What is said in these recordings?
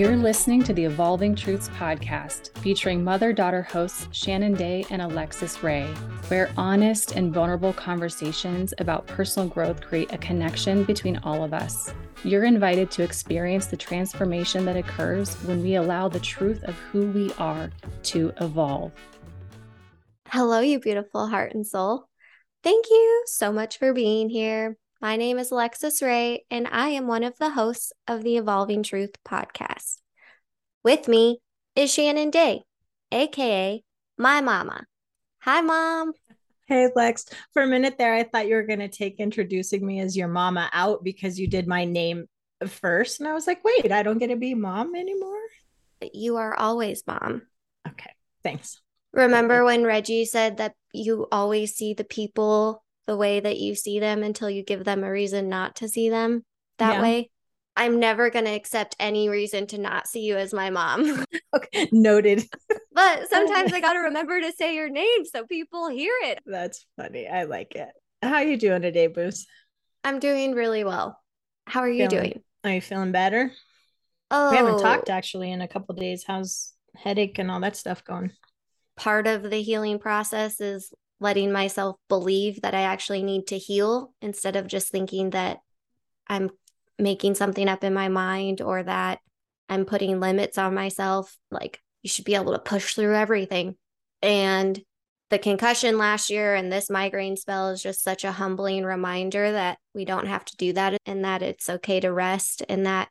You're listening to the Evolving Truths podcast, featuring mother daughter hosts Shannon Day and Alexus Rae, where honest and vulnerable conversations about personal growth create a connection between all of us. You're invited to experience the transformation that occurs when we allow the truth of who we are to evolve. Hello, you beautiful heart and soul. Thank you so much for being here. My name is Alexus Rae, and I am one of the hosts of the Evolving Truth podcast. With me is Shannon Day, aka my mama. Hi, mom. Hey, Lex. For a minute there, I thought you were going to take introducing me as your mama out because you did my name first. And I was like, wait, I don't get to be mom anymore. You are always mom. Okay. Thanks. Remember when Reggie said that you always see the people the way that you see them until you give them a reason not to see them that yeah. way. I'm never going to accept any reason to not see you as my mom. okay, noted. but sometimes I got to remember to say your name so people hear it. That's funny. I like it. How are you doing today, Booth? I'm doing really well. How are you feeling, doing? Are you feeling better? Oh, we haven't oh. talked actually in a couple days. How's headache and all that stuff going? Part of the healing process is letting myself believe that I actually need to heal instead of just thinking that I'm making something up in my mind or that I'm putting limits on myself. Like, you should be able to push through everything. And the concussion last year and this migraine spell is just such a humbling reminder that we don't have to do that and that it's okay to rest and that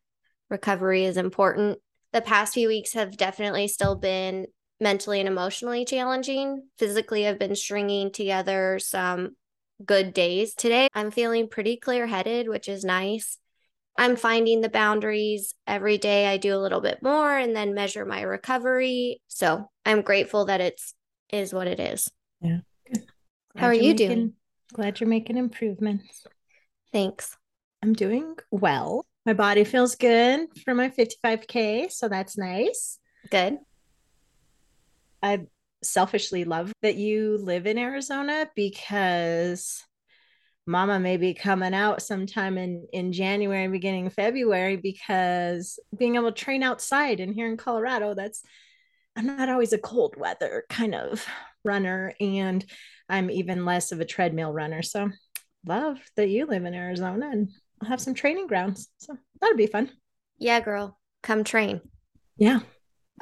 recovery is important. The past few weeks have definitely still been mentally and emotionally challenging. Physically, I've been stringing together some good days. Today, I'm feeling pretty clear headed, which is nice. I'm finding the boundaries every day. I do a little bit more and then measure my recovery. So I'm grateful that it's is what it is. Yeah. How are you making, doing? Glad you're making improvements. Thanks. I'm doing well. My body feels good for my 55K. So that's nice. Good. I selfishly love that you live in Arizona because mama may be coming out sometime in in January beginning February because being able to train outside and here in Colorado that's I'm not always a cold weather kind of runner and I'm even less of a treadmill runner. So love that you live in Arizona and I'll have some training grounds. So that'll be fun. Yeah girl. Come train. Yeah.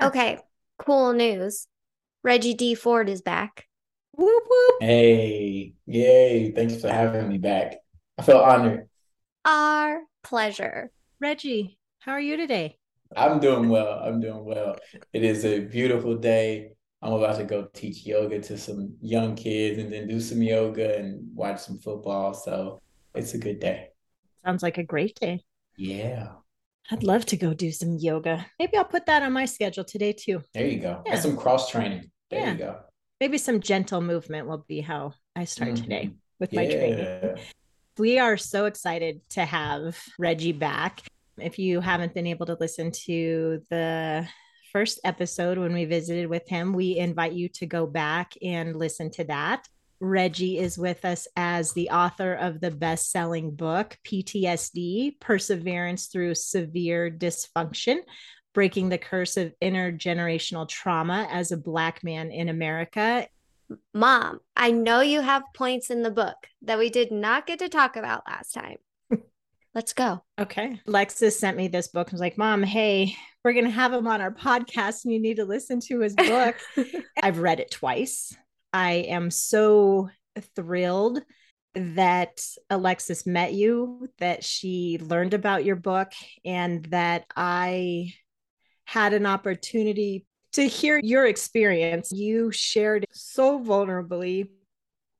Okay cool news Reggie D. Ford is back. Whoop, whoop. Hey, yay. Thanks for having me back. I feel honored. Our pleasure. Reggie, how are you today? I'm doing well. I'm doing well. It is a beautiful day. I'm about to go teach yoga to some young kids and then do some yoga and watch some football. So it's a good day. Sounds like a great day. Yeah. I'd love to go do some yoga. Maybe I'll put that on my schedule today too. There you go. Yeah. And some cross training. There yeah. you go. Maybe some gentle movement will be how I start mm-hmm. today with yeah. my training. We are so excited to have Reggie back. If you haven't been able to listen to the first episode when we visited with him, we invite you to go back and listen to that. Reggie is with us as the author of the best selling book, PTSD Perseverance Through Severe Dysfunction breaking the curse of intergenerational trauma as a Black man in America. Mom, I know you have points in the book that we did not get to talk about last time. Let's go. Okay. Lexus sent me this book and was like, Mom, hey, we're going to have him on our podcast and you need to listen to his book. I've read it twice. I am so thrilled that Alexus met you, that she learned about your book, and that I had an opportunity to hear your experience. You shared so vulnerably.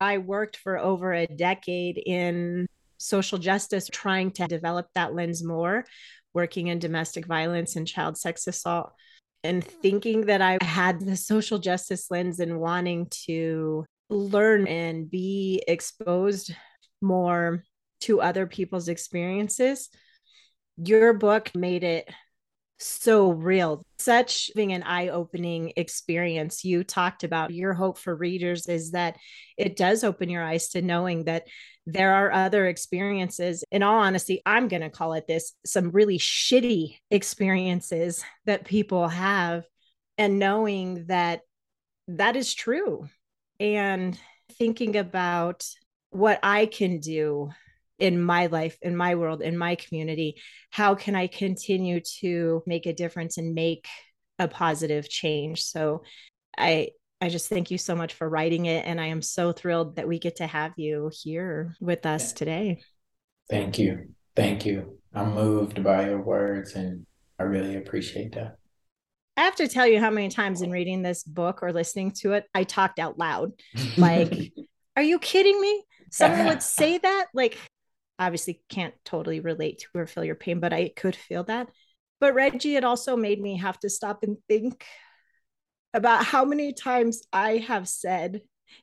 I worked for over a decade in social justice, trying to develop that lens more, working in domestic violence and child sex assault, and thinking that I had the social justice lens and wanting to learn and be exposed more to other people's experiences. Your book made it so real. Such being an eye opening experience. You talked about your hope for readers is that it does open your eyes to knowing that there are other experiences. In all honesty, I'm going to call it this some really shitty experiences that people have, and knowing that that is true. And thinking about what I can do in my life, in my world, in my community? How can I continue to make a difference and make a positive change? So I I just thank you so much for writing it. And I am so thrilled that we get to have you here with us today. Thank you. Thank you. I'm moved by your words and I really appreciate that. I have to tell you how many times in reading this book or listening to it, I talked out loud. Like, are you kidding me? Someone would say that. Like, obviously can't totally relate to or feel your pain, but I could feel that. But Reggie, it also made me have to stop and think about how many times I have said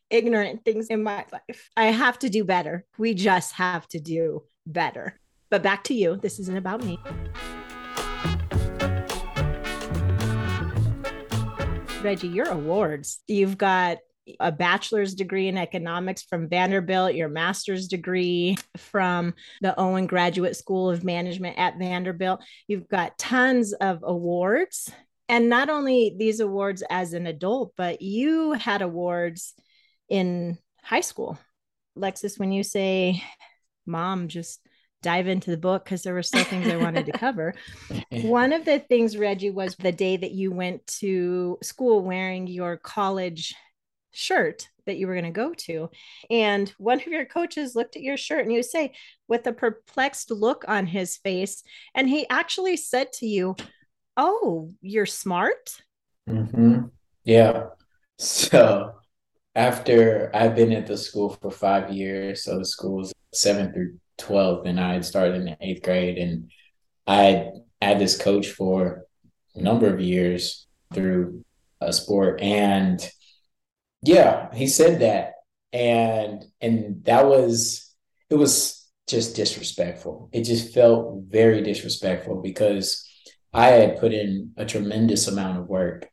ignorant things in my life. I have to do better. We just have to do better. But back to you. This isn't about me. Reggie, your awards. You've got a bachelor's degree in economics from Vanderbilt, your master's degree from the Owen Graduate School of Management at Vanderbilt. You've got tons of awards. And not only these awards as an adult, but you had awards in high school. Lexus, when you say, Mom, just dive into the book because there were still things I wanted to cover. One of the things, Reggie, was the day that you went to school wearing your college shirt that you were going to go to. And one of your coaches looked at your shirt and you say, with a perplexed look on his face, and he actually said to you, Oh, you're smart? Mm-hmm. Yeah. So after I've been at the school for five years, so the school was seventh through 12th, and I had started in the eighth grade, and I had this coach for a number of years through a sport. And yeah, he said that. And and that was it was just disrespectful. It just felt very disrespectful because I had put in a tremendous amount of work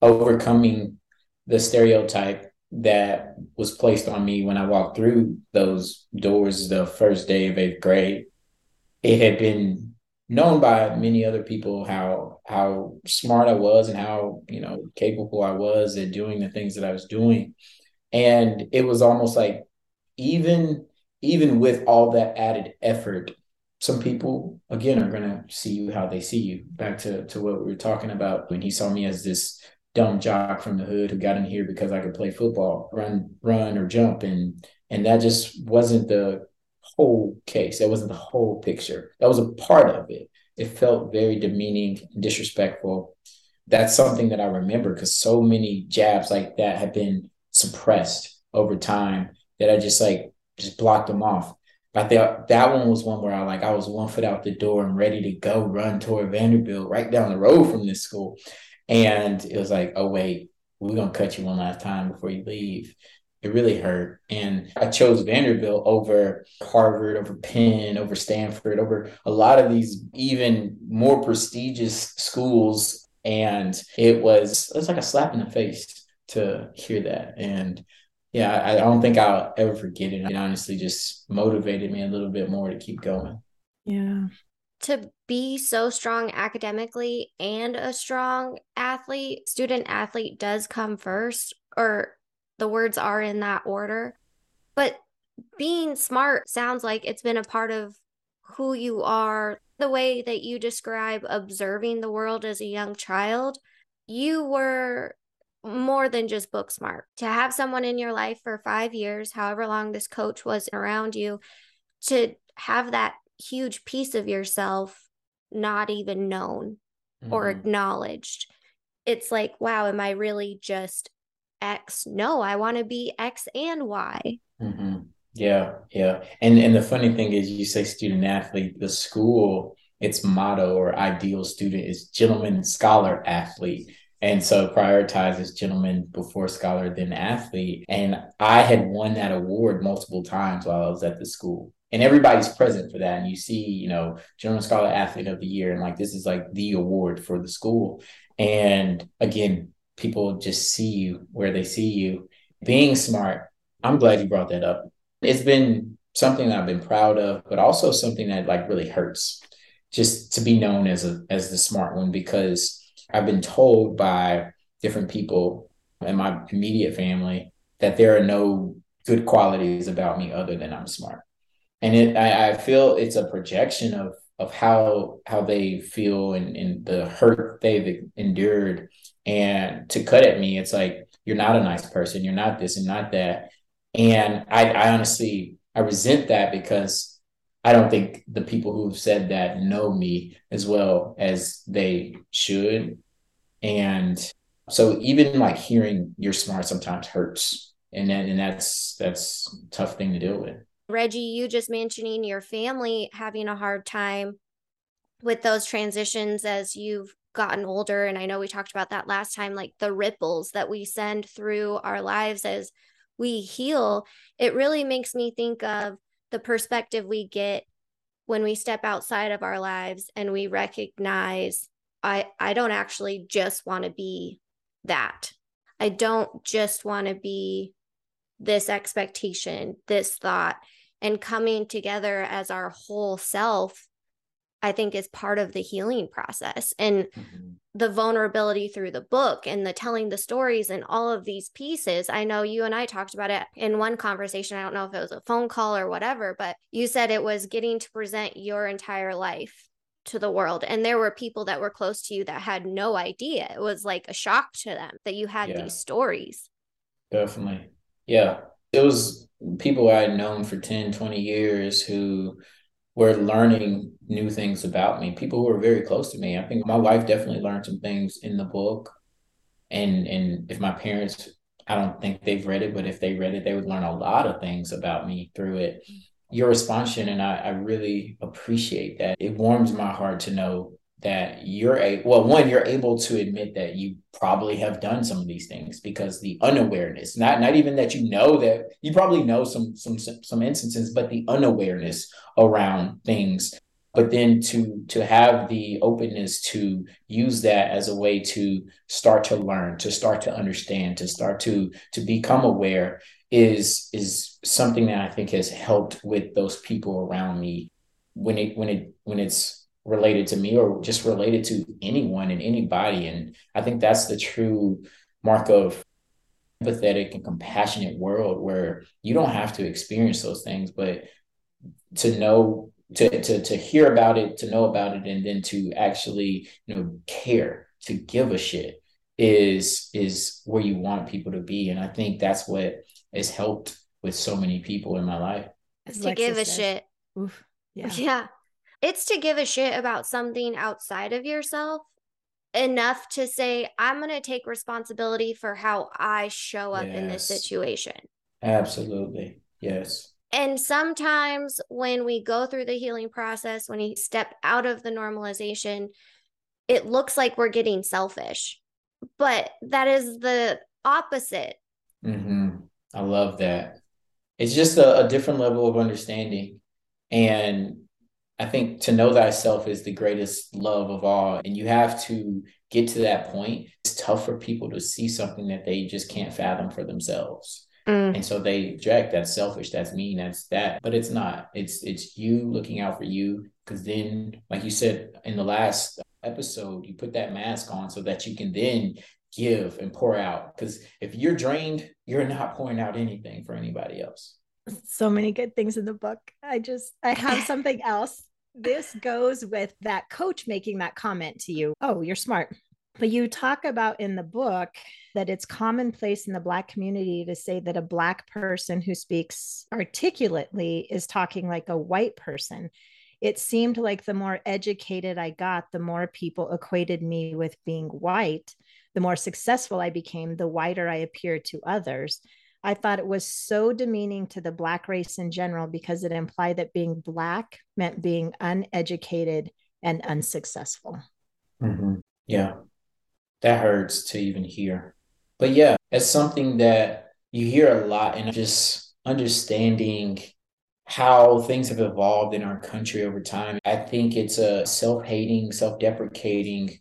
overcoming the stereotype that was placed on me when I walked through those doors the first day of eighth grade. It had been known by many other people how how smart I was and how you know capable I was at doing the things that I was doing, and it was almost like even even with all that added effort, some people again are gonna see you how they see you. Back to to what we were talking about when he saw me as this dumb jock from the hood who got in here because I could play football, run, run or jump, and and that just wasn't the whole case. That wasn't the whole picture. That was a part of it. It felt very demeaning and disrespectful. That's something that I remember because so many jabs like that have been suppressed over time that I just like just blocked them off. But that that one was one where I like I was one foot out the door and ready to go run toward Vanderbilt right down the road from this school. And it was like, oh wait, we're gonna cut you one last time before you leave it really hurt. And I chose Vanderbilt over Harvard, over Penn, over Stanford, over a lot of these even more prestigious schools. And it was it was like a slap in the face to hear that. And yeah, I, I don't think I'll ever forget it. It honestly just motivated me a little bit more to keep going. Yeah. To be so strong academically and a strong athlete, student athlete does come first, or the words are in that order. But being smart sounds like it's been a part of who you are, the way that you describe observing the world as a young child. You were more than just book smart. To have someone in your life for five years, however long this coach was around you, to have that huge piece of yourself not even known mm-hmm. or acknowledged. It's like, wow, am I really just X. No, I want to be X and Y. Mm-hmm. Yeah, yeah. And and the funny thing is, you say student athlete. The school, its motto or ideal student is gentleman, scholar, athlete. And so prioritizes gentleman before scholar, then athlete. And I had won that award multiple times while I was at the school. and everybody's present for that. And you see, you know, Gentleman Scholar Athlete of the Year, and like this is like the award for the school. And again, people just see you where they see you. Being smart, I'm glad you brought that up. It's been something that I've been proud of, but also something that like really hurts just to be known as a as the smart one because I've been told by different people in my immediate family that there are no good qualities about me other than I'm smart. And it I, I feel it's a projection of of how how they feel and, and the hurt they've endured. And to cut at me, it's like you're not a nice person, you're not this and not that. And I, I honestly I resent that because I don't think the people who've said that know me as well as they should. And so even like hearing you're smart sometimes hurts. And and that's that's tough thing to deal with. Reggie, you just mentioning your family having a hard time with those transitions as you've gotten older. And I know we talked about that last time, like the ripples that we send through our lives as we heal. It really makes me think of the perspective we get when we step outside of our lives and we recognize I I don't actually just want to be that. I don't just want to be this expectation, this thought and coming together as our whole self I think is part of the healing process. And mm-hmm. the vulnerability through the book and the telling the stories and all of these pieces. I know you and I talked about it in one conversation. I don't know if it was a phone call or whatever, but you said it was getting to present your entire life to the world. And there were people that were close to you that had no idea. It was like a shock to them that you had yeah. these stories. Definitely. Yeah. It was people I had known for 10, 20 years who were learning new things about me. People who were very close to me. I think my wife definitely learned some things in the book. And and if my parents, I don't think they've read it, but if they read it, they would learn a lot of things about me through it. Your response, and I, I really appreciate that. It warms my heart to know that you're a well one you're able to admit that you probably have done some of these things because the unawareness not not even that you know that you probably know some some some instances but the unawareness around things. But then to to have the openness to use that as a way to start to learn to start to understand to start to to become aware is is something that i think has helped with those people around me when it when it when it's related to me or just related to anyone and anybody. And I think that's the true mark of empathetic and compassionate world where you don't have to experience those things, but to know to to to hear about it, to know about it, and then to actually, you know, care, to give a shit is is where you want people to be. And I think that's what has helped with so many people in my life. to give a shit. Oof. Yeah. Yeah it's to give a shit about something outside of yourself enough to say i'm going to take responsibility for how i show up yes. in this situation. Absolutely. Yes. And sometimes when we go through the healing process when we step out of the normalization it looks like we're getting selfish but that is the opposite. Mm-hmm. i love that. It's just a, a different level of understanding and I think to know thyself is the greatest love of all. And you have to get to that point. It's tough for people to see something that they just can't fathom for themselves. Mm. And so they project that's selfish, that's mean, that's that. But it's not. It's it's you looking out for you. Cause then, like you said in the last episode, you put that mask on so that you can then give and pour out. Because if you're drained, you're not pouring out anything for anybody else so many good things in the book. I just I have something else. This goes with that coach making that comment to you. Oh, you're smart. But you talk about in the book that it's commonplace in the Black community to say that a Black person who speaks articulately is talking like a white person. It seemed like the more educated I got, the more people equated me with being white. The more successful I became, the whiter I appeared to others. I thought it was so demeaning to the Black race in general because it implied that being Black meant being uneducated and unsuccessful. Mm-hmm. Yeah, that hurts to even hear. But yeah, it's something that you hear a lot, and just understanding how things have evolved in our country over time. I think it's a self hating, self deprecating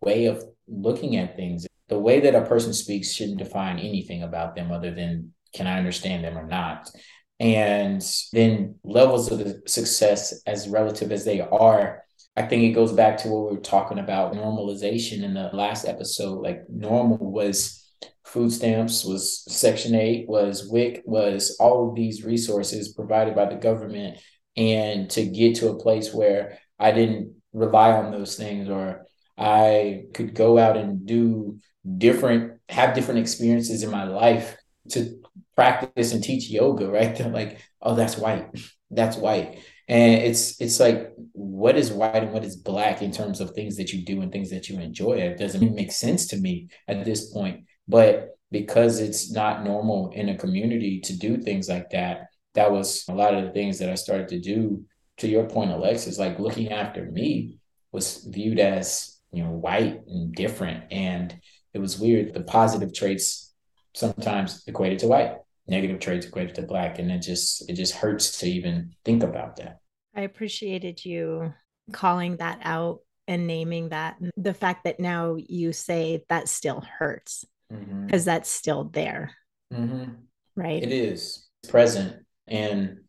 way of looking at things. The way that a person speaks shouldn't define anything about them other than can I understand them or not. And then levels of success, as relative as they are, I think it goes back to what we were talking about normalization in the last episode. Like normal was food stamps, was Section 8, was WIC, was all of these resources provided by the government. And to get to a place where I didn't rely on those things or I could go out and do different, have different experiences in my life to practice and teach yoga, right? They're like, oh, that's white. That's white. And it's it's like what is white and what is black in terms of things that you do and things that you enjoy. It doesn't mm-hmm. make sense to me at this point. But because it's not normal in a community to do things like that, that was a lot of the things that I started to do. To your point, Alexus, like looking after me was viewed as, you know, white and different. And it was weird. The positive traits sometimes equated to white, negative traits equated to black. And it just it just hurts to even think about that. I appreciated you calling that out and naming that. The fact that now you say that still hurts because mm-hmm. that's still there. Mm-hmm. Right. It is present. And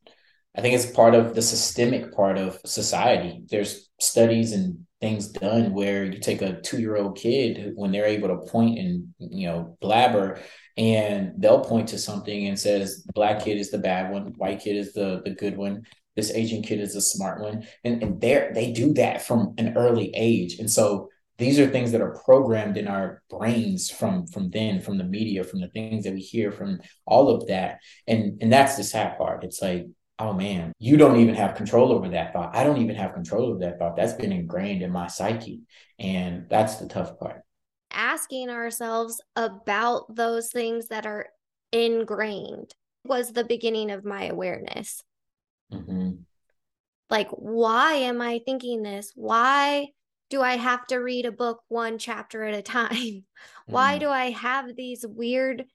I think it's part of the systemic part of society. There's studies and things done where you take a two year old kid when they're able to point and you know blabber and they'll point to something and says black kid is the bad one white kid is the the good one this asian kid is a smart one and and they they do that from an early age. And so these are things that are programmed in our brains from from then from the media from the things that we hear from all of that. And and that's the sad part. It's like oh man you don't even have control over that thought i don't even have control over that thought that's been ingrained in my psyche and that's the tough part asking ourselves about those things that are ingrained was the beginning of my awareness mm-hmm. like why am i thinking this why do I have to read a book one chapter at a time? Why mm. do I have these weird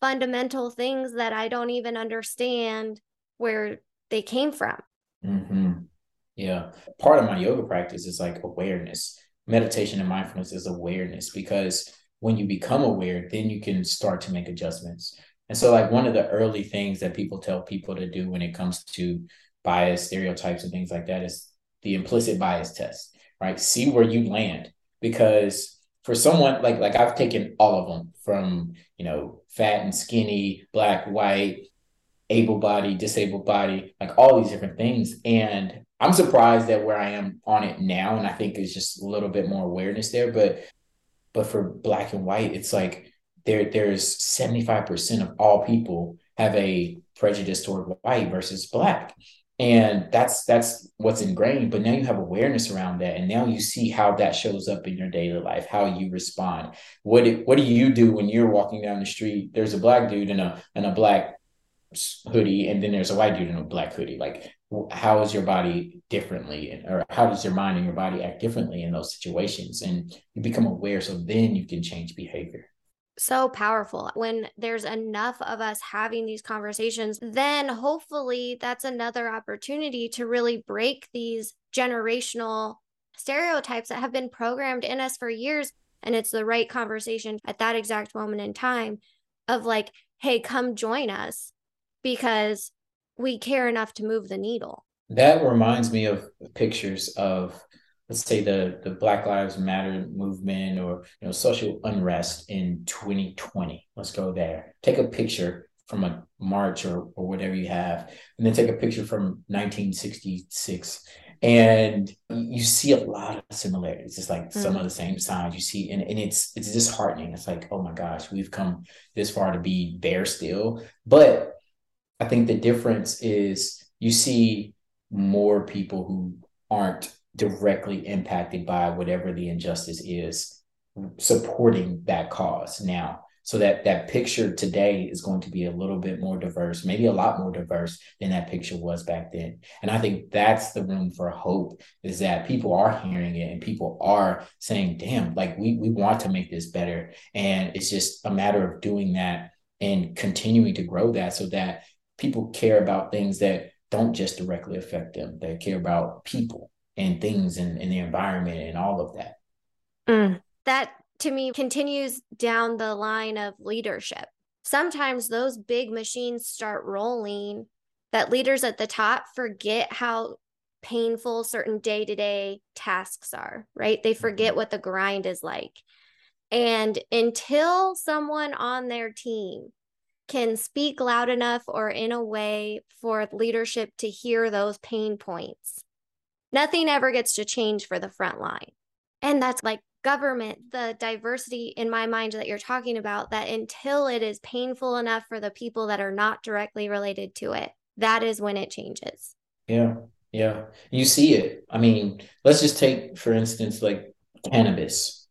fundamental things that I don't even understand where they came from? Mm-hmm. Yeah. Part of my yoga practice is like awareness. Meditation and mindfulness is awareness because when you become aware, then you can start to make adjustments. And so, like, one of the early things that people tell people to do when it comes to bias, stereotypes, and things like that is the implicit bias test right? See where you land because for someone like like I've taken all of them from you know fat and skinny, black, white, able body, disabled body, like all these different things, and I'm surprised that where I am on it now, and I think it's just a little bit more awareness there, but but for black and white, it's like there there's 75% of all people have a prejudice toward white versus black. And that's that's what's ingrained but now you have awareness around that and now you see how that shows up in your daily life how you respond. What do, what do you do when you're walking down the street? There's a black dude and a and a black hoodie and then there's a white dude in a black hoodie like how is your body differently or how does your mind and your body act differently in those situations and you become aware so then you can change behavior so powerful. When there's enough of us having these conversations, then hopefully that's another opportunity to really break these generational stereotypes that have been programmed in us for years. And it's the right conversation at that exact moment in time of like, hey, come join us because we care enough to move the needle. That reminds me of pictures of let's say the the Black Lives Matter movement or you know social unrest in 2020. Let's go there. Take a picture from a march or or whatever you have, and then take a picture from 1966. And you see a lot of similarities. It's like mm. some of the same signs you see, and, and it's it's disheartening. It's like, oh my gosh, we've come this far to be there still. But I think the difference is you see more people who aren't directly impacted by whatever the injustice is supporting that cause. Now so that that picture today is going to be a little bit more diverse maybe a lot more diverse than that picture was back then. And i think that's the room for hope is that people are hearing it and people are saying damn like we we want to make this better. And it's just a matter of doing that and continuing to grow that so that people care about things that don't just directly affect them, They care about people and things and, and the environment and all of that. Mm. That to me continues down the line of leadership. Sometimes those big machines start rolling that leaders at the top forget how painful certain day to day tasks are, right? They forget mm-hmm. what the grind is like. And until someone on their team can speak loud enough or in a way for leadership to hear those pain points, nothing ever gets to change for the front line. And that's like government, the diversity in my mind that you're talking about, that until it is painful enough for the people that are not directly related to it, that is when it changes. Yeah. Yeah. You see it. I mean, let's just take, for instance, like cannabis.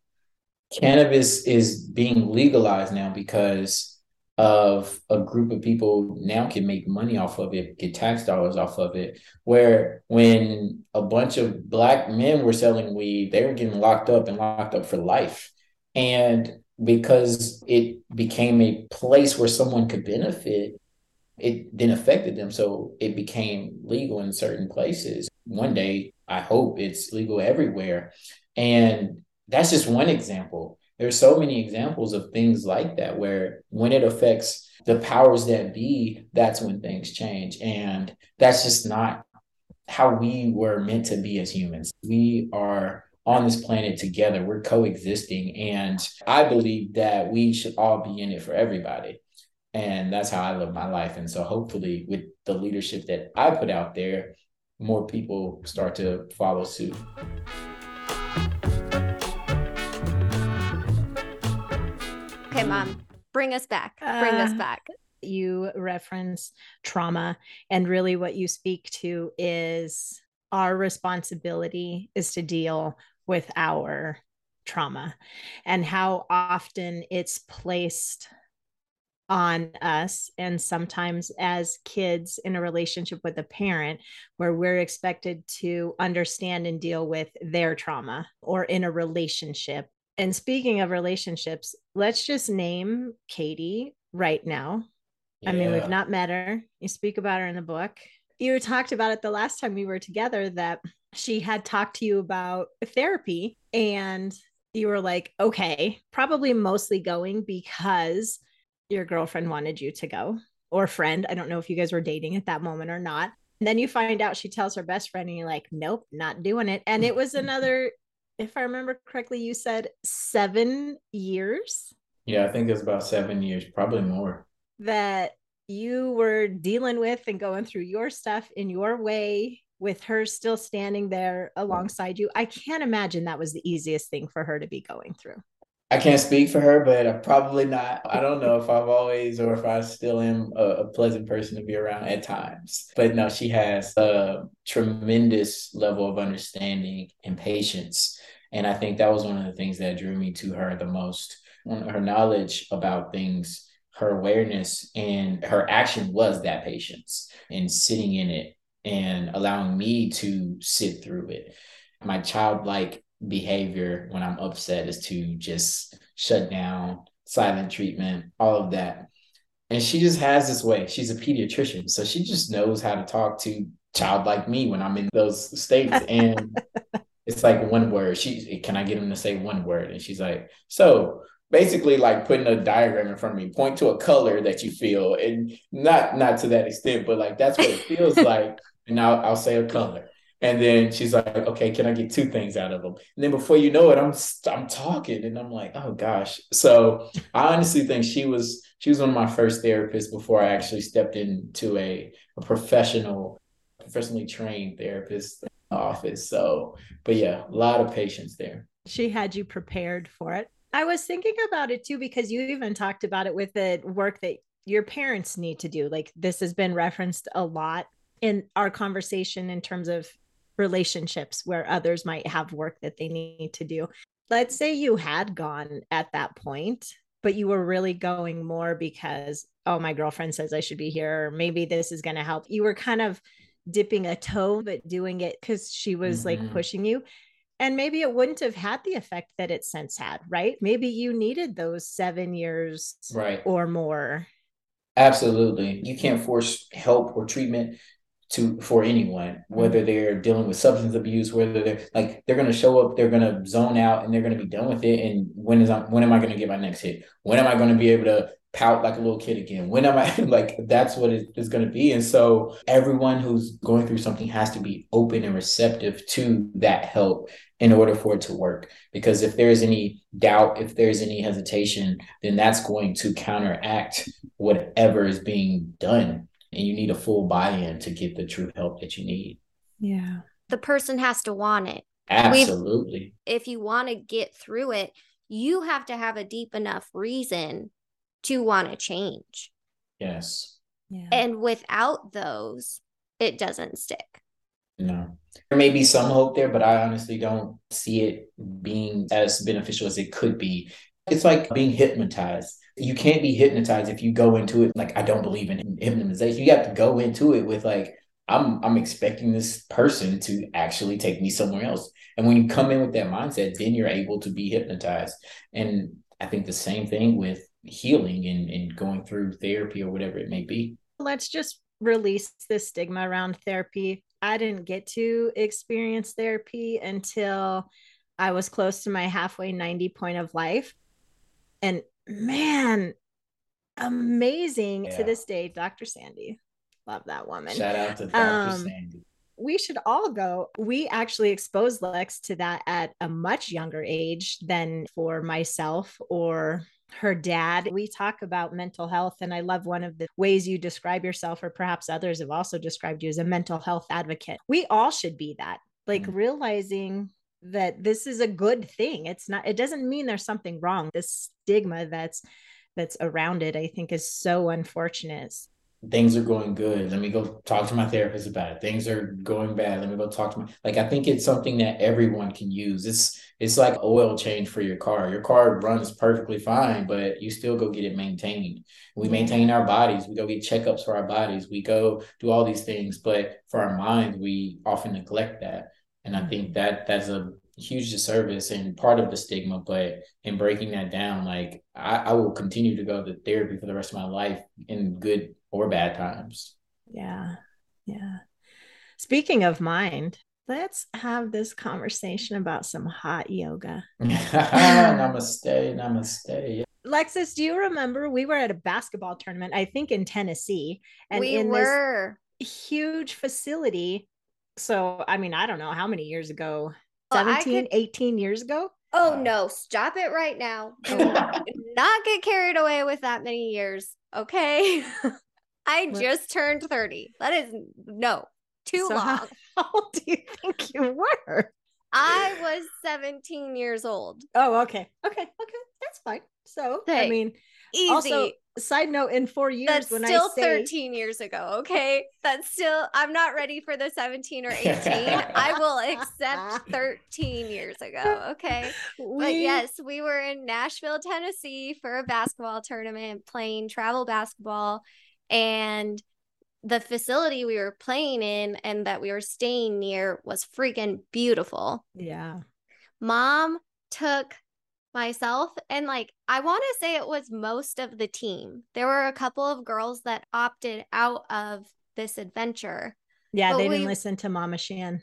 Cannabis is being legalized now because of a group of people now can make money off of it, get tax dollars off of it. Where when a bunch of black men were selling weed, they were getting locked up and locked up for life. And because it became a place where someone could benefit, it then affected them. So it became legal in certain places. One day, I hope it's legal everywhere. And that's just one example. There's so many examples of things like that where when it affects the powers that be, that's when things change. And that's just not how we were meant to be as humans. We are on this planet together, we're coexisting. And I believe that we should all be in it for everybody. And that's how I live my life. And so hopefully, with the leadership that I put out there, more people start to follow suit. Okay, mom, bring us back. Bring uh, us back. You reference trauma, and really what you speak to is our responsibility is to deal with our trauma and how often it's placed on us and sometimes as kids in a relationship with a parent where we're expected to understand and deal with their trauma or in a relationship and speaking of relationships, let's just name Katie right now. Yeah. I mean, we've not met her. You speak about her in the book. You talked about it the last time we were together that she had talked to you about therapy and you were like, okay, probably mostly going because your girlfriend wanted you to go or friend. I don't know if you guys were dating at that moment or not. And then you find out she tells her best friend, and you're like, nope, not doing it. And it was another if I remember correctly, you said seven years. Yeah, I think it's about seven years, probably more. That you were dealing with and going through your stuff in your way with her still standing there alongside you. I can't imagine that was the easiest thing for her to be going through. I can't speak for her, but i probably not. I don't know if I've always or if I still am a, a, pleasant person to be around at times. But no, she has a tremendous level of understanding and patience. And I think that was one of the things that drew me to her the most. Her knowledge about things, her awareness, and her action was that patience and sitting in it and allowing me to sit through it. My childlike behavior when I'm upset is to just shut down, silent treatment, all of that. And she just has this way. She's a pediatrician. So she just knows how to talk to child like me when I'm in those states. And it's like one word. She can I get him to say one word? And she's like, so basically like putting a diagram in front of me, point to a color that you feel. And not not to that extent, but like that's what it feels like. And I'll I'll say a color. And then she's like, okay, can I get two things out of them? And then before you know it, I'm I'm talking and I'm like, oh gosh. So I honestly think she was she was one of my first therapists before I actually stepped into a, a professional, professionally trained therapist office. So, but yeah, a lot of patience there. She had you prepared for it. I was thinking about it too because you even talked about it with the work that your parents need to do. Like this has been referenced a lot in our conversation in terms of relationships where others might have work that they need to do. Let's say you had gone at that point, but you were really going more because, oh, my girlfriend says I should be here, or maybe this is going to help. You were kind of dipping a toe, but doing it because she was mm-hmm. like pushing you. And maybe it wouldn't have had the effect that it since had, right? Maybe you needed those seven years right. or more. Absolutely. You can't force help or treatment to for anyone, whether mm-hmm. they're dealing with substance abuse, whether they're like they're gonna show up, they're gonna zone out, and they're gonna be done with it. And when is I, when am I gonna get my next hit? When am I gonna be able to pout like a little kid again? When am I like that's what it is gonna be? And so everyone who's going through something has to be open and receptive to that help in order for it to work. Because if there's any doubt, if there's any hesitation, then that's going to counteract whatever is being done and you need a full buy-in to get the true help that you need. Yeah. The person has to want it. Absolutely. We've, if you want to get through it, you have to have a deep enough reason to want to change. Yes. Yeah. And without those, it doesn't stick. No. There may be some hope there, but I honestly don't see it being as beneficial as it could be. It's like being hypnotized you can't be hypnotized if you go into it like I don't believe in hypnotization. You have to go into it with like I'm I'm expecting this person to actually take me somewhere else. And when you come in with that mindset, then you're able to be hypnotized. And I think the same thing with healing and, and going through therapy or whatever it may be. Let's just release the stigma around therapy. I didn't get to experience therapy until I was close to my halfway 90 point of life. And man, amazing yeah. to this day, Dr. Sandy. Love that woman. Shout out to Dr. Um, Sandy. We should all go. We actually exposed Lex to that at a much younger age than for myself or her dad. We talk about mental health, and I love one of the ways you describe yourself, or perhaps others have also described you as a mental health advocate. We all should be that, like mm-hmm. realizing that this is a good thing. It's not, it doesn't mean there's something wrong. This stigma that's that's around it, I think is so unfortunate. Things are going good. Let me go talk to my therapist about it. Things are going bad. Let me go talk to my like I think it's something that everyone can use. It's it's like oil change for your car. Your car runs perfectly fine, but you still go get it maintained. We maintain our bodies. We go get checkups for our bodies. We go do all these things, but for our minds, we often neglect that. And I mm. think that that's a huge disservice and part of the stigma. But in breaking that down, like I, I will continue to go to therapy for the rest of my life in good or bad times. Yeah. Yeah. Speaking of mind, let's have this conversation about some hot yoga. namaste, namaste. Lexus, do you remember we were at a basketball tournament, I think in Tennessee, and we in were. this huge facility so, I mean, I don't know how many years ago, 17, could... 18 years ago. Oh, no, stop it right now. not get carried away with that many years. Okay. I what? just turned 30. That is no, too so long. How, how old do you think you were? I was 17 years old. Oh, okay. Okay. Okay. That's fine. So, hey, I mean, Easy. Also, side note, in four years, that's when still I say, 13 years ago. Okay, that's still. I'm not ready for the 17 or 18. I will accept 13 years ago. Okay, we, but yes, we were in Nashville, Tennessee, for a basketball tournament, playing travel basketball, and the facility we were playing in and that we were staying near was freaking beautiful. Yeah. Mom took myself and like I want to say it was most of the team. There were a couple of girls that opted out of this adventure. Yeah, they didn't we, listen to Mama Shan.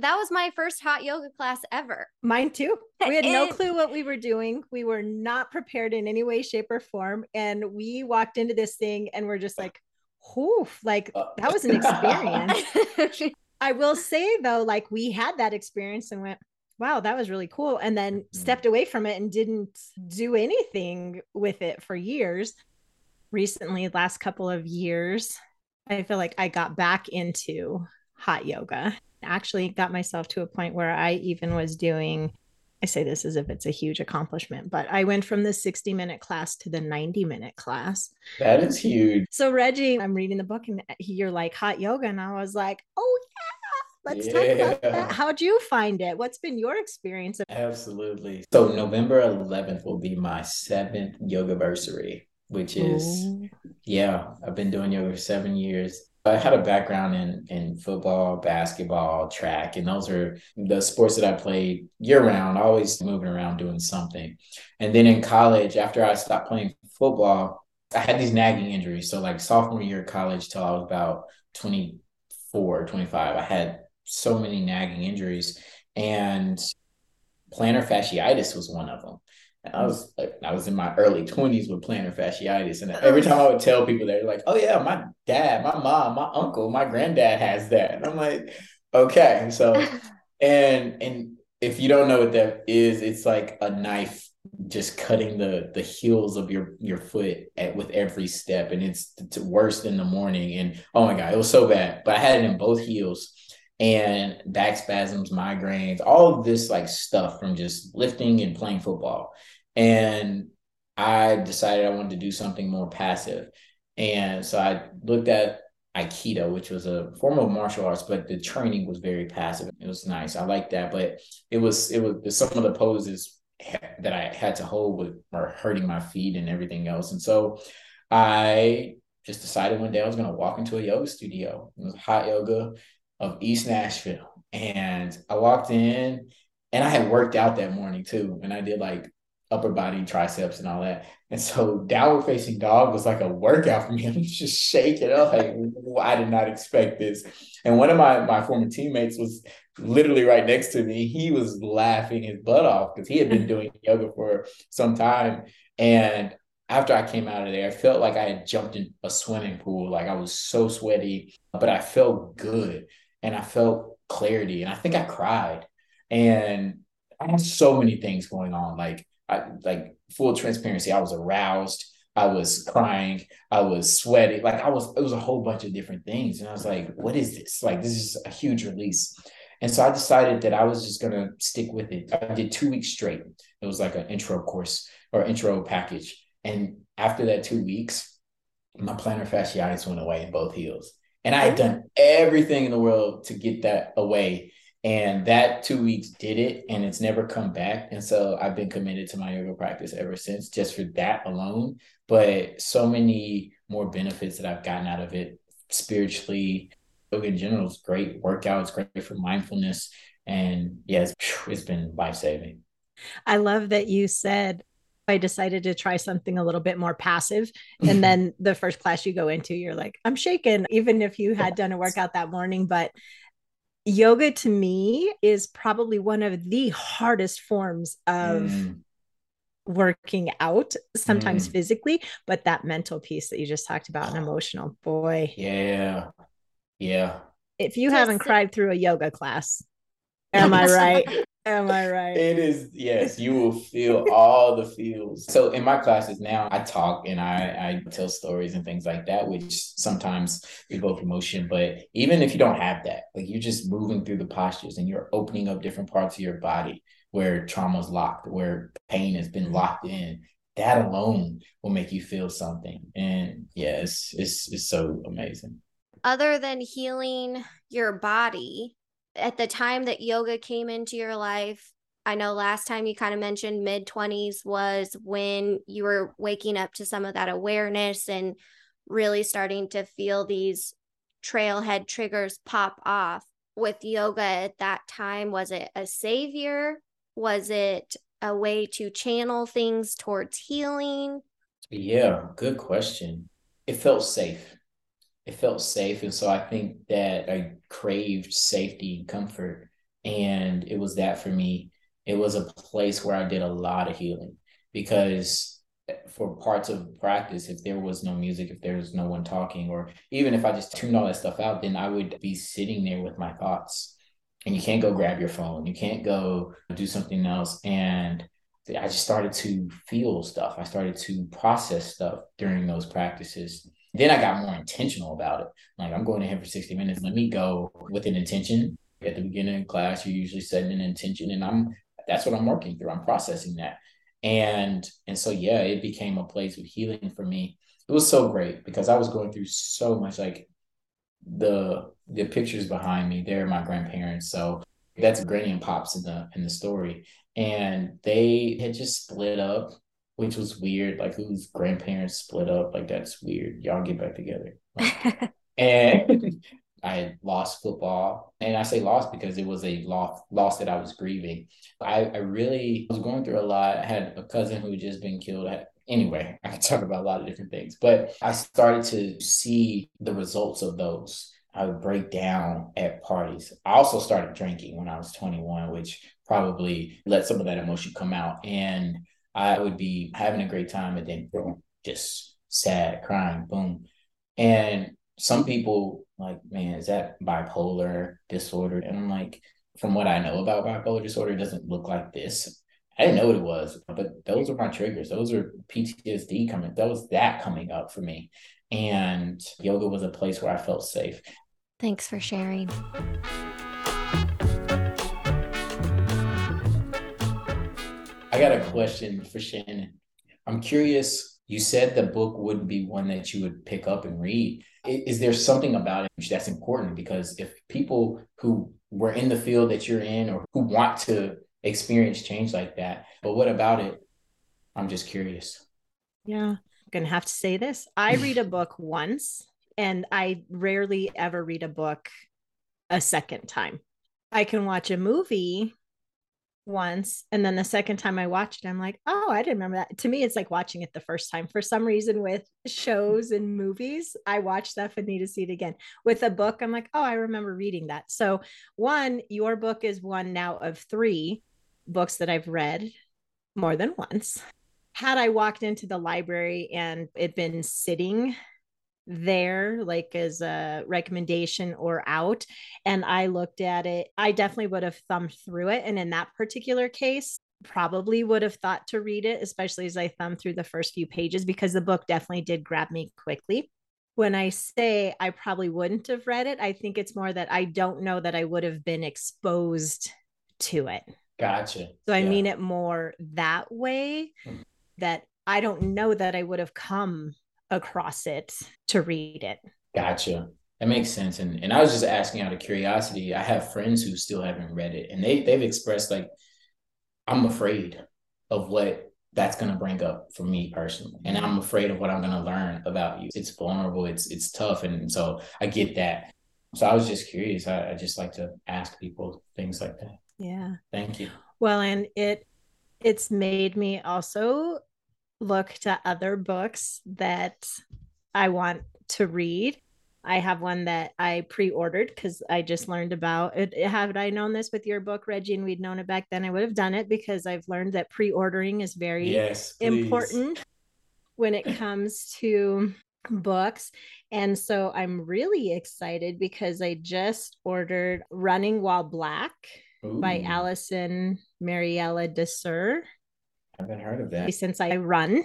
That was my first hot yoga class ever. Mine too. We had no clue what we were doing. We were not prepared in any way, shape, or form. And we walked into this thing and we're just like, whoo, like that was an experience. I will say though, like we had that experience and went, wow, that was really cool. And then mm-hmm. stepped away from it and didn't do anything with it for years. Recently, last couple of years, I feel like I got back into hot yoga. Actually, got myself to a point where I even was doing I say this as if it's a huge accomplishment, but I went from the 60 minute class to the 90 minute class. That is huge. So, Reggie, I'm reading the book and you're like hot yoga. And I was like, oh, Let's yeah. talk about that. How'd you find it? What's been your experience? Absolutely. So November 11th will be my seventh yoga anniversary, which is Ooh. yeah, I've been doing yoga for seven years. I had a background in in football, basketball, track, and those are the sports that I played year round, always moving around doing something. And then in college, after I stopped playing football, I had these nagging injuries. So like sophomore year of college till I was about 20 24, 25. I had so many nagging injuries, and plantar fasciitis was one of them. And I was like, I was in my early 20s with plantar fasciitis. And oh, every time I would tell people, they're like, oh, yeah, my dad, my mom, my uncle, my granddad has that. And I'm like, okay. So, and, and if you don't know what that is, it's like a knife just cutting the the heels of your your foot at, with every step and it's, it's worse in the morning and oh my god it was so bad but i had it in both heels and back spasms migraines all of this like stuff from just lifting and playing football. And i decided i wanted to do something more passive. And so i looked at aikido which was a form of martial arts but the training was very passive. It was nice. I liked that but it was it was some of the poses that I had to hold with or hurting my feet and everything else. And so I just decided one day I was going to walk into a yoga studio. It was hot yoga of East Nashville. And I walked in and I had worked out that morning too. And I did like upper body triceps and all that. And so downward facing dog was like a workout for me. I was just shaking. up. like, I did not expect this. And one of my my former teammates was literally right next to me. He was laughing his butt off because he had been doing yoga for some time. And after I came out of there, I felt like I had jumped in a swimming pool. Like I was so sweaty, but I felt good and I felt clarity. And I think I cried. And I had so many things going on. Like I like full transparency, I was aroused. I was crying. I was sweating. Like I was, it was a whole bunch of different things. And I was like, what is this? Like, this is a huge release. And so I decided that I was just going to stick with it. I did two weeks straight. It was like an intro course or intro package. And after that two weeks, my plantar fasciitis went away in both heels. And I had done everything in the world to get that away. And that two weeks did it, and it's never come back. And so I've been committed to my yoga practice ever since, just for that alone. But so many more benefits that I've gotten out of it spiritually, yoga in general is great workout. It's great for mindfulness. And yeah, it's, it's been life saving. I love that you said I decided to try something a little bit more passive. And then the first class you go into, you're like, I'm shaken, even if you had done a workout that morning. But yoga to me is probably one of the hardest forms of mm. working out, sometimes mm. physically, but that mental piece that you just talked about and emotional, boy. Yeah. Yeah. If you Just haven't cried through a yoga class, am I right? Am I right? It is, yes, you will feel all the feels. So in my classes now, I talk and I, I tell stories and things like that, which sometimes evoke emotion. But even if you don't have that, like you're just moving through the postures and you're opening up different parts of your body where trauma's locked, where pain has been locked in. That alone will make you feel something. And yes, yeah, it's, it's, it's so amazing other than healing your body at the time that yoga came into your life i know last time you kind of mentioned mid 20s was when you were waking up to some of that awareness and really starting to feel these trailhead triggers pop off. With yoga at that time was it a savior? Was it a way to channel things towards healing? Yeah good question. It felt safe it felt safe. And so I think that I craved safety and comfort. And it was that for me. It was a place where I did a lot of healing because for parts of practice, if there was no music, if there was no one talking, or even if I just tuned all that stuff out, then I would be sitting there with my thoughts. And you can't go grab your phone. You can't go do something else. And I just started to feel stuff. I started to process stuff during those practices. Then I got more intentional about it. Like I'm going to him for 60 minutes. Let me go with an intention. At the beginning of class, you're usually setting an intention, and I'm that's what I'm working through. I'm processing that. And and so yeah, it became a place of healing for me. It was so great because I was going through so much like the the pictures behind me, they're my grandparents. So that's Granny and Pops in the in the story. And they had just split up which was weird. Like whose grandparents split up, like that's weird. Y'all get back together. Like, and I lost football, and I say lost because it was a loss loss that I was grieving. I, I really was going through a lot. I had a cousin who had just been killed. Anyway, I could talk about a lot of different things, but I started to see the results of those I would break down at parties. I also started drinking when I was 21, which probably let some of that emotion come out. And I would be having a great time and then boom, just sad, crying, boom. And some people like, man, is that bipolar disorder? And I'm like, from what I know about bipolar disorder, it doesn't look like this. I didn't know what it was, but those are my triggers. Those are PTSD coming. That was that coming up for me. And yoga was a place where I felt safe. Thanks for sharing. Got a question for Shannon. I'm curious. You said the book wouldn't be one that you would pick up and read. Is there something about it that's important? Because if people who were in the field that you're in or who want to experience change like that, but what about it? I'm just curious. Yeah, I'm going to have to say this. I read a book once and I rarely ever read a book a second time. I can watch a movie once and then the second time I watched it I'm like, "Oh, I didn't remember that." To me it's like watching it the first time. For some reason with shows and movies, I watch stuff and need to see it again. With a book, I'm like, "Oh, I remember reading that." So, one, your book is one now of 3 books that I've read more than once. Had I walked into the library and it been sitting there like as a recommendation or out and i looked at it i definitely would have thumbed through it and in that particular case probably would have thought to read it especially as i thumbed through the first few pages because the book definitely did grab me quickly when i say i probably wouldn't have read it i think it's more that i don't know that i would have been exposed to it gotcha so i yeah. mean it more that way hmm. that i don't know that i would have come across it to read it. Gotcha. That makes sense. And and I was just asking out of curiosity. I have friends who still haven't read it, and they they've expressed like, I'm afraid of what that's going to bring up for me personally, and I'm afraid of what I'm going to learn about you. It's vulnerable. It's it's tough, and so I get that. So I was just curious. I, I just like to ask people things like that. Yeah. Thank you. Well, and it it's made me also look to other books that I want to read. I have one that I pre-ordered because I just learned about it. Had I known this with your book, Reggie, and we'd known it back then, I would have done it because I've learned that pre-ordering is very yes, important when it comes to books. And so I'm really excited because I just ordered Running While Black Ooh. by Alison Mariella Desir. I haven't heard of that. Since I run,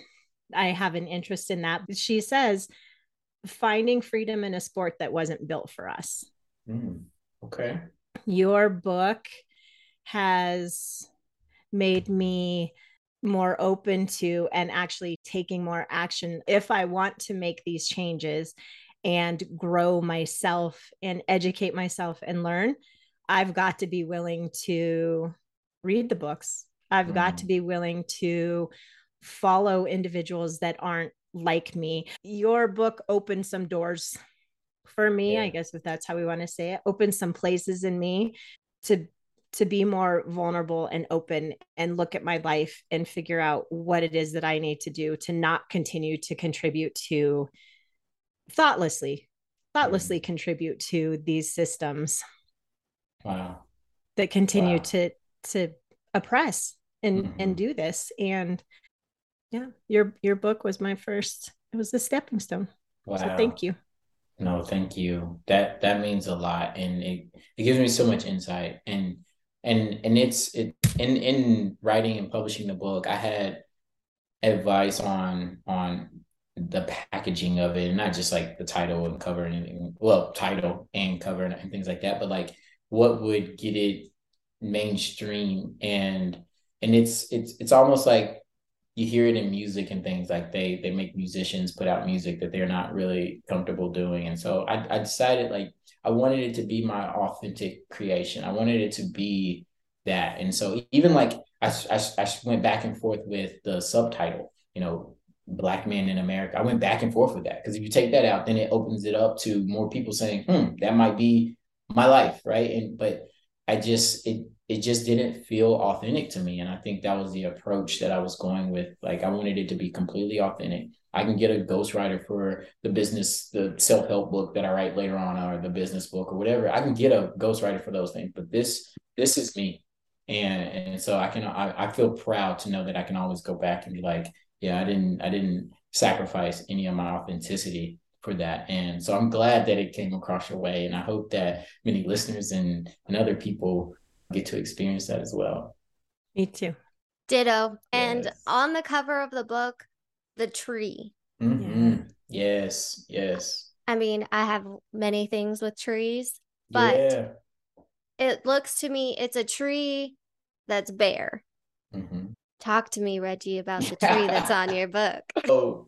I have an interest in that. She says, finding freedom in a sport that wasn't built for us. Mm, okay. Your book has made me more open to and actually taking more action if I want to make these changes and grow myself and educate myself and learn. I've got to be willing to read the books I've mm. got to be willing to follow individuals that aren't like me. Your book opened some doors for me, yeah. I guess if that's how we want to say it, opened some places in me to to be more vulnerable and open and look at my life and figure out what it is that I need to do to not continue to contribute to thoughtlessly thoughtlessly mm. contribute to these systems wow that continue wow. to to oppress and mm-hmm. and do this. And yeah your your book was my first it was the stepping stone. Wow. so thank you. No thank you. That that means a lot and it it gives me so much insight. And and and it's it in in writing and publishing the book i had advice on on the packaging of it and not just like the title and cover and anything well title and cover and, and things like that but like what would get it mainstream and and it's it's it's almost like you hear it in music and things like they they make musicians put out music that they're not really comfortable doing. And so I, I decided like i wanted it to be my authentic creation. I wanted it to be that. And so even like i, I, I went back and forth with the subtitle you know black men in america. I went back and forth with that because if you take that out then it opens it up to more people saying hmm that might be my life right? And but I just it it just didn't feel authentic to me. And I think that was the approach that I was going with. Like I wanted it to be completely authentic. I can get a ghostwriter for the business, the self-help book that I write later on, or the business book or whatever. I can get a ghostwriter for those things. But this, this is me. And and so I can I, I feel proud to know that I can always go back and be like, yeah, I didn't I didn't sacrifice any of my authenticity for that. And so I'm glad that it came across your way. And I hope that many listeners and, and other people get to experience that as well. Me too. Ditto. And yes. on the cover of the book, the tree. Mm-hmm. Yes, yes. I mean, I have many things with trees, but yeah. it looks to me it's a tree that's bare. Mm-hmm. Talk to me, Reggie, about the tree that's on your book. Oh,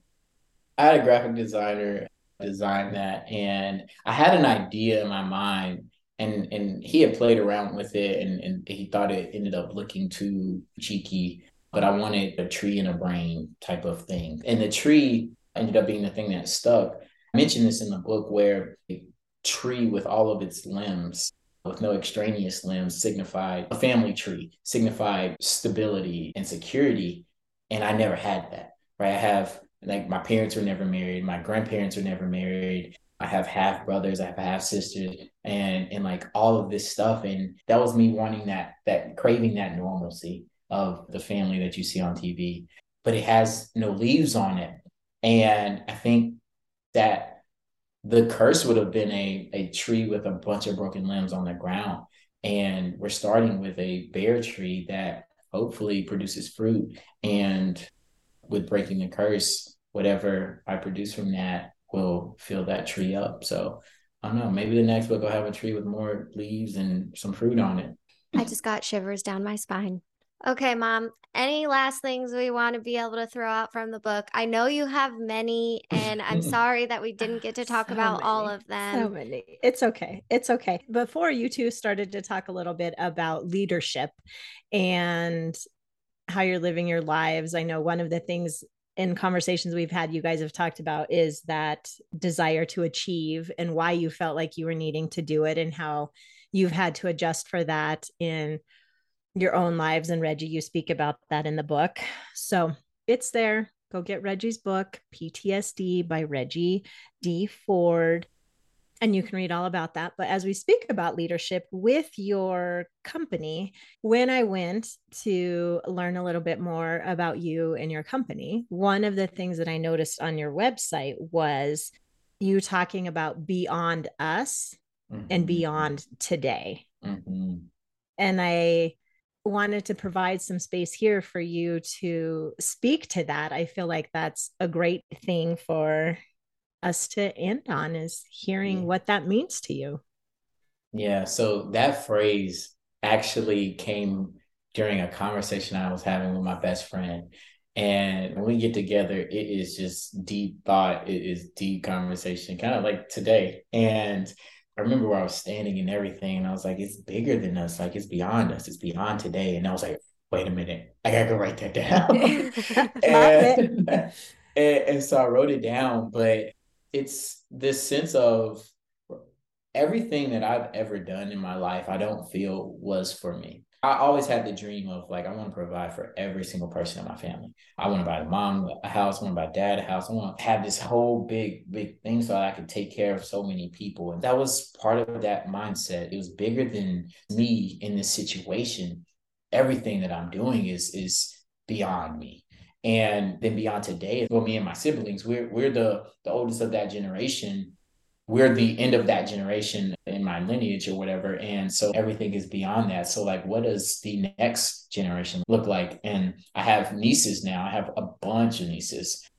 I had a graphic designer design that, and I had an idea in my mind and and he had played around with it and, and he thought it ended up looking too cheeky but i wanted a tree and a brain type of thing. And the tree ended up being the thing that stuck. I mentioned this in the book where a tree with all of its limbs with no extraneous limbs signified a family tree signified stability and security. And i never had that right? I have like my parents were never married my grandparents were never married I have half brothers, I have half sisters, and and like all of this stuff. And that was me wanting that that craving that normalcy of the family that you see on TV. But it has no leaves on it. And I think that the curse would have been a, a tree with a bunch of broken limbs on the ground. And we're starting with a bare tree that hopefully produces fruit. And with breaking the curse, whatever I produce from that will fill that tree up. So I don't know, maybe the next book will have a tree with more leaves and some fruit on it. I just got shivers down my spine. Okay, mom, any last things we want to be able to throw out from the book? I know you have many, and I'm sorry that we didn't get to talk so about many, all of them. So many. It's okay. It's okay. Before you two started to talk a little bit about leadership and how you're living your lives, I know one of the things in conversations we've had you guys have talked about is that desire to achieve and why you felt like you were needing to do it and how you've had to adjust for that in your own lives. And Reggie you speak about that in the book. So it's there. Go get Reggie's book PTSD by Reggie D. Ford and you can read all about that. But as we speak about leadership with your company, when I went to learn a little bit more about you and your company, one of the things that I noticed on your website was you talking about beyond us mm-hmm. and beyond today. Mm-hmm. And I wanted to provide some space here for you to speak to that. I feel like that's a great thing for us to end on is hearing what that means to you. Yeah. So that phrase actually came during a conversation I was having with my best friend. And when we get together, it is just deep thought. It is deep conversation, kind of like today. And I remember where I was standing and everything, and I was like, it's bigger than us. Like, it's beyond us. It's beyond today. And I was like, wait a minute, I gotta go write that down. and, and, and so I wrote it down, but it's this sense of everything that I've ever done in my life, I don't feel was for me. I always had the dream of like, I want to provide for every single person in my family. I want to buy mom a house, I want to buy dad a house. I want to have this whole big, big thing so I could take care of so many people. And that was part of that mindset. It was bigger than me in this situation. Everything that I'm doing is is beyond me. And then beyond today, well, me and my siblings, we're we're the the oldest of that generation. We're the end of that generation in my lineage or whatever. And so everything is beyond that. So like what does the next generation look like? And I have nieces now. I have a bunch of nieces.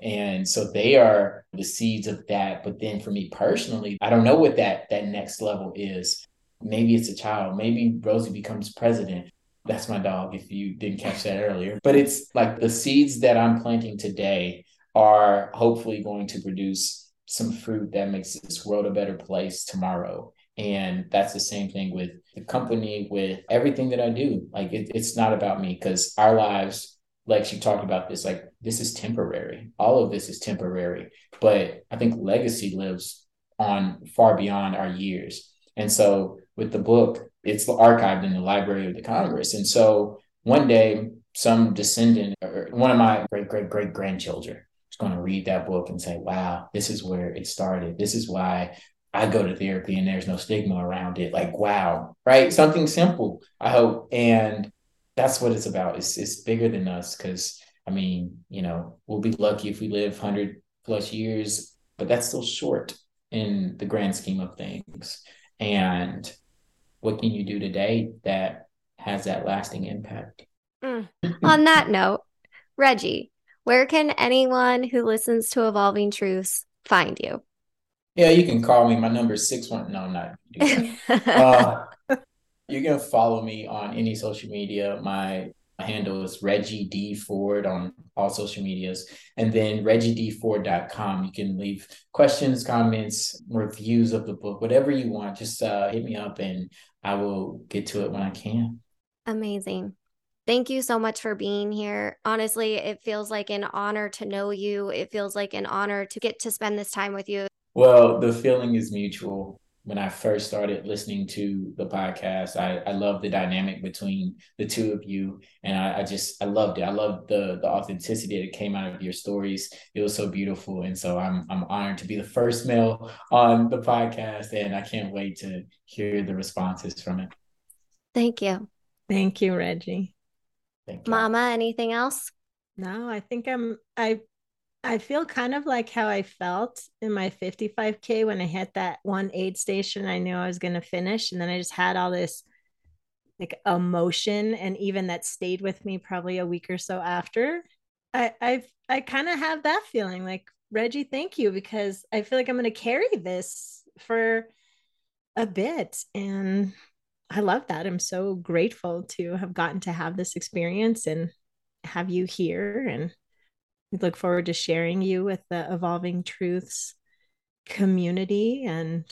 And so they are the seeds of that. But then for me personally, I don't know what that that next level is. Maybe it's a child. Maybe Rosie becomes president. That's my dog, if you didn't catch that earlier. But it's like the seeds that I'm planting today are hopefully going to produce some fruit that makes this world a better place tomorrow. And that's the same thing with the company, with everything that I do. Like it, it's not about me because our lives, like she talked about this, like this is temporary. All of this is temporary. But I think legacy lives on far beyond our years. And so with the book, it's archived in the Library of the Congress. And so one day, some descendant or one of my great great great grandchildren is going to read that book and say, "Wow, this is where it started. This is why." I go to therapy and there's no stigma around it. Like, wow, right? Something simple, I hope. And that's what it's about. It's it's bigger than us because I mean, you know, we'll be lucky if we live hundred plus years, but that's still short in the grand scheme of things. And what can you do today that has that lasting impact? Mm. On that note, Reggie, where can anyone who listens to Evolving Truths find you? Yeah, you can call me. My number is six one. No, I'm not. uh, you can follow me on any social media. My handle is Reggie D Ford on all social medias. And then reggiedford.com. You can leave questions, comments, reviews of the book, whatever you want. Just uh, hit me up and I will get to it when I can. Amazing. Thank you so much for being here. Honestly, it feels like an honor to know you. It feels like an honor to get to spend this time with you. Well, the feeling is mutual when I first started listening to the podcast. I, I love the dynamic between the two of you. And I, I just I loved it. I loved the the authenticity that came out of your stories. It was so beautiful. And so I'm I'm honored to be the first male on the podcast. And I can't wait to hear the responses from it. Thank you. Thank you, Reggie. Thank you. Mama, anything else? No, I think I'm I I feel kind of like how I felt in my 55K when I hit that one aid station. I knew I was going to finish. And then I just had all this like emotion and even that stayed with me probably a week or so after. I I've I kind of have that feeling like Reggie, thank you because I feel like I'm going to carry this for a bit and I love that. I'm so grateful to have gotten to have this experience and have you here and we look forward to sharing you with the Evolving Truths community and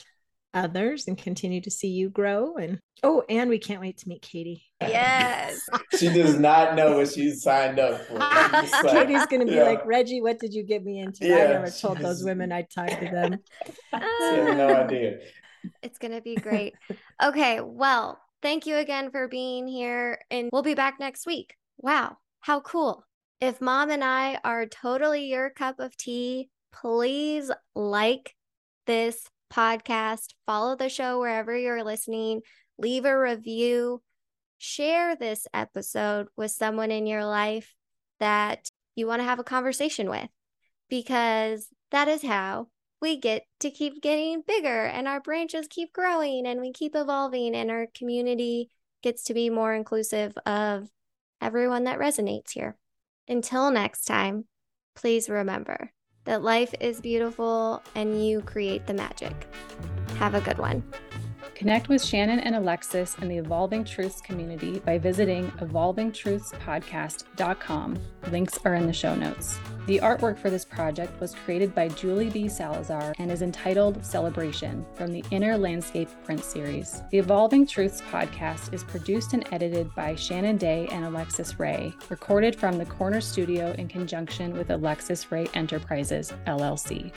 others and continue to see you grow and oh and we can't wait to meet katie. Yes. She does not know what she's signed up for. Like, katie's gonna be yeah. like reggie what did you get me into? Yeah, i never told those women i'd talk to them. She has no idea. It's gonna be great. Okay well thank you again for being here and we'll be back next week. Wow how cool if mom and I are totally your cup of tea, please like this podcast, follow the show wherever you're listening, leave a review, share this episode with someone in your life that you want to have a conversation with, because that is how we get to keep getting bigger and our branches keep growing and we keep evolving and our community gets to be more inclusive of everyone that resonates here. Until next time, please remember that life is beautiful and you create the magic. Have a good one. Connect with Shannon and Alexus in the Evolving Truths community by visiting evolvingtruthspodcast.com. Links are in the show notes. The artwork for this project was created by Julie B. Salazar and is entitled Celebration from the Inner Landscape print series. The Evolving Truths podcast is produced and edited by Shannon Day and Alexus Rae, recorded from the Corner Studio in conjunction with Alexus Rae Enterprises, LLC.